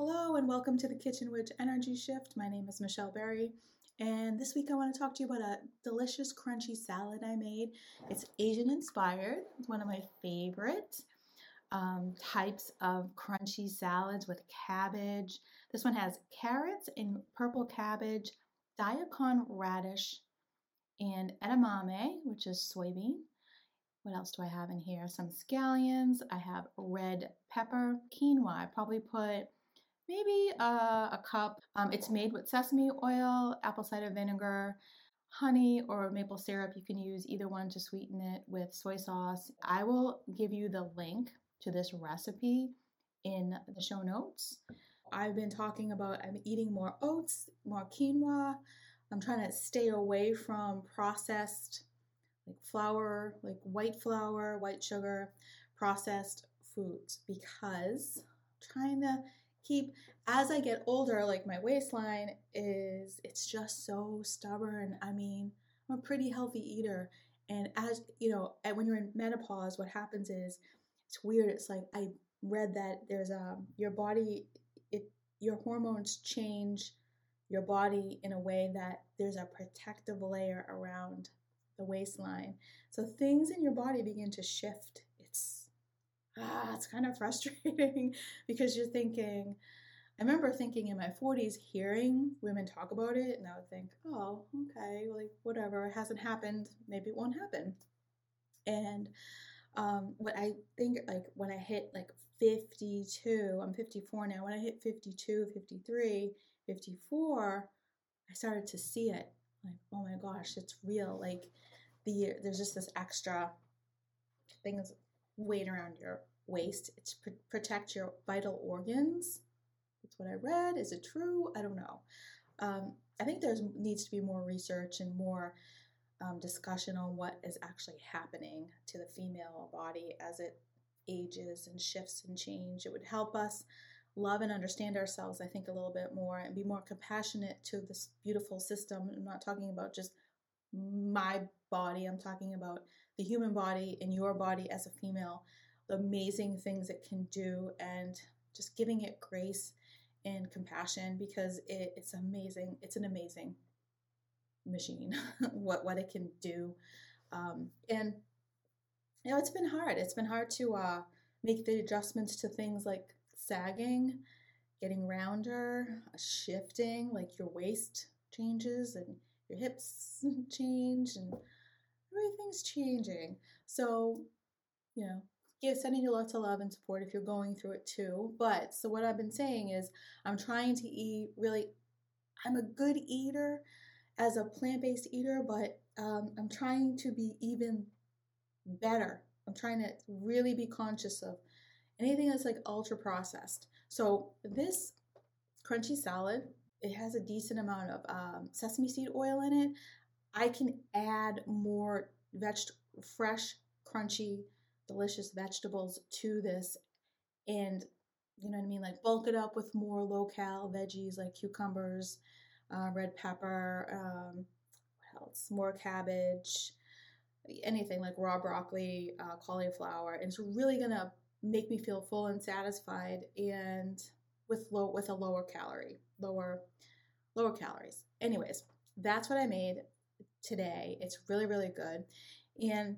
Hello and welcome to the Kitchen Witch Energy Shift. My name is Michelle Berry, and this week I want to talk to you about a delicious crunchy salad I made. It's Asian inspired. It's one of my favorite um, types of crunchy salads with cabbage. This one has carrots and purple cabbage, daikon radish, and edamame, which is soybean. What else do I have in here? Some scallions. I have red pepper, quinoa. I probably put maybe uh, a cup. Um, it's made with sesame oil, apple cider vinegar, honey, or maple syrup. You can use either one to sweeten it with soy sauce. I will give you the link to this recipe in the show notes. I've been talking about I'm eating more oats, more quinoa. I'm trying to stay away from processed like flour, like white flour, white sugar, processed foods because I'm trying to keep as I get older, like my waistline is it's just so stubborn. I mean, I'm a pretty healthy eater. And as you know, when you're in menopause, what happens is it's weird. It's like I read that there's a um, your body it your hormones change your body in a way that there's a protective layer around the waistline. So things in your body begin to shift. It's ah, it's kind of frustrating because you're thinking, I remember thinking in my 40s, hearing women talk about it, and I would think, oh, okay, like whatever, it hasn't happened, maybe it won't happen. And um, what I think, like when I hit like 52, I'm 54 now, when I hit 52, 53, 54, I started to see it. Like, oh my gosh, it's real. Like, the there's just this extra things weight around your waist. It's pr- protect your vital organs. That's what I read. Is it true? I don't know. Um, I think there needs to be more research and more um, discussion on what is actually happening to the female body as it ages and shifts and change. It would help us love and understand ourselves, I think, a little bit more and be more compassionate to this beautiful system. I'm not talking about just my body, I'm talking about the human body and your body as a female the amazing things it can do and just giving it grace and compassion because it, it's amazing. It's an amazing machine, what, what it can do. Um, and, you know, it's been hard. It's been hard to uh, make the adjustments to things like sagging, getting rounder, shifting, like your waist changes and your hips change and everything's changing. So, you know, yeah, sending you lots of love and support if you're going through it too. But so what I've been saying is I'm trying to eat really I'm a good eater as a plant-based eater, but um, I'm trying to be even better. I'm trying to really be conscious of anything that's like ultra processed. So this crunchy salad, it has a decent amount of um, sesame seed oil in it. I can add more veg fresh crunchy delicious vegetables to this and you know what I mean, like bulk it up with more low cal veggies like cucumbers, uh, red pepper, um, what else? More cabbage, anything like raw broccoli, uh, cauliflower. And it's really gonna make me feel full and satisfied and with low with a lower calorie, lower lower calories. Anyways, that's what I made today. It's really really good, and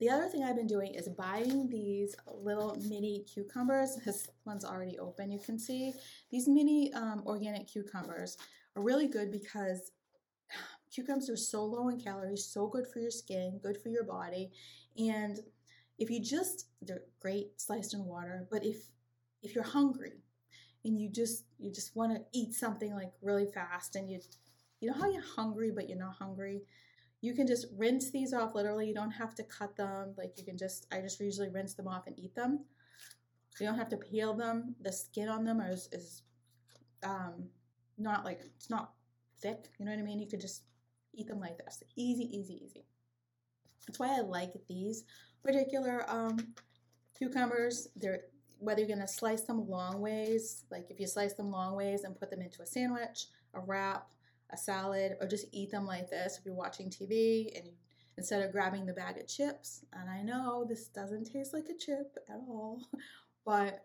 the other thing I've been doing is buying these little mini cucumbers. This one's already open, you can see. These mini um, organic cucumbers are really good because cucumbers are so low in calories, so good for your skin, good for your body. And if you just, they're great sliced in water, but if if you're hungry and you just you just want to eat something like really fast and you you know how you're hungry but you're not hungry you can just rinse these off literally. You don't have to cut them. Like you can just, I just usually rinse them off and eat them. You don't have to peel them. The skin on them is, is um, not like, it's not thick. You know what I mean? You could just eat them like this. Easy, easy, easy. That's why I like these particular um, cucumbers. They're whether you're gonna slice them long ways, like if you slice them long ways and put them into a sandwich, a wrap, a salad, or just eat them like this if you're watching TV and you, instead of grabbing the bag of chips. And I know this doesn't taste like a chip at all, but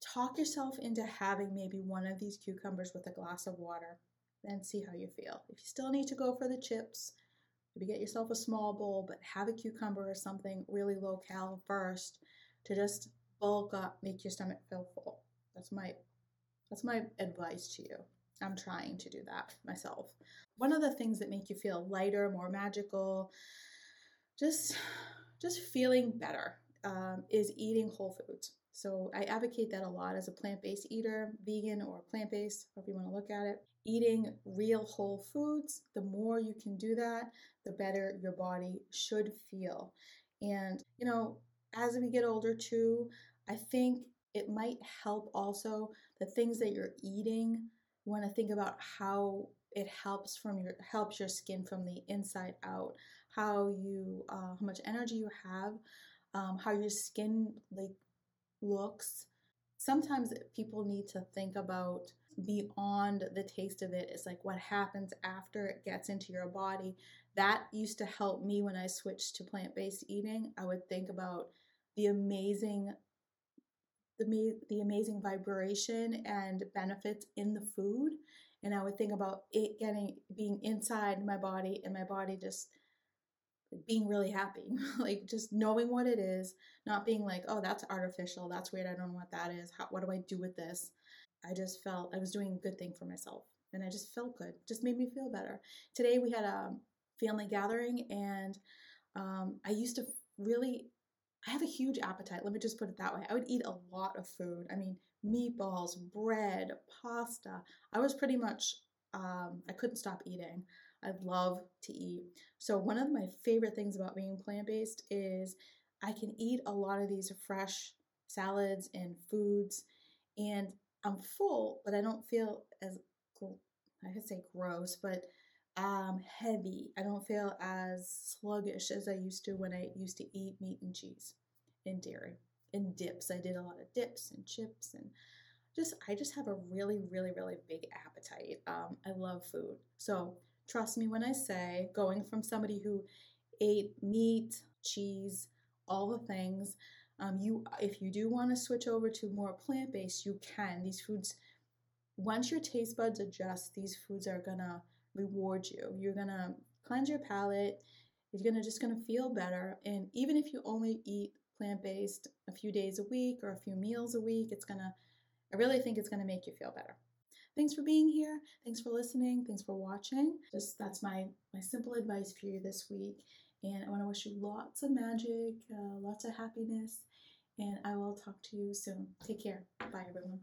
talk yourself into having maybe one of these cucumbers with a glass of water and see how you feel. If you still need to go for the chips, maybe get yourself a small bowl, but have a cucumber or something really low cal first to just bulk up, make your stomach feel full. That's my that's my advice to you. I'm trying to do that myself. One of the things that make you feel lighter, more magical, just just feeling better um, is eating whole foods. So I advocate that a lot as a plant-based eater, vegan or plant-based, however you want to look at it. Eating real whole foods, the more you can do that, the better your body should feel. And you know, as we get older too, I think it might help also the things that you're eating. Want to think about how it helps from your helps your skin from the inside out. How you uh, how much energy you have, um, how your skin like looks. Sometimes people need to think about beyond the taste of it. It's like what happens after it gets into your body. That used to help me when I switched to plant based eating. I would think about the amazing the, the amazing vibration and benefits in the food. And i would think about it getting being inside my body and my body just being really happy like just knowing what it is not being like oh that's artificial that's weird i don't know what that is How, what do i do with this? I just felt i was doing a good thing for myself and i just felt good just made me feel better. Today we had a family gathering and um, i used to really I have a huge appetite. Let me just put it that way. I would eat a lot of food. I mean, meatballs, bread, pasta. I was pretty much, um, I couldn't stop eating. I love to eat. So, one of my favorite things about being plant based is I can eat a lot of these fresh salads and foods, and I'm full, but I don't feel as, I could say gross, but um, heavy. I don't feel as sluggish as I used to when I used to eat meat and cheese and dairy and dips. I did a lot of dips and chips and just I just have a really really really big appetite. Um, I love food, so trust me when I say going from somebody who ate meat, cheese, all the things. Um, you if you do want to switch over to more plant based, you can. These foods, once your taste buds adjust, these foods are gonna reward you. You're gonna cleanse your palate. You're gonna just gonna feel better. And even if you only eat plant based a few days a week or a few meals a week, it's gonna. I really think it's gonna make you feel better. Thanks for being here. Thanks for listening. Thanks for watching. Just that's my my simple advice for you this week. And I want to wish you lots of magic, uh, lots of happiness, and I will talk to you soon. Take care. Bye, everyone.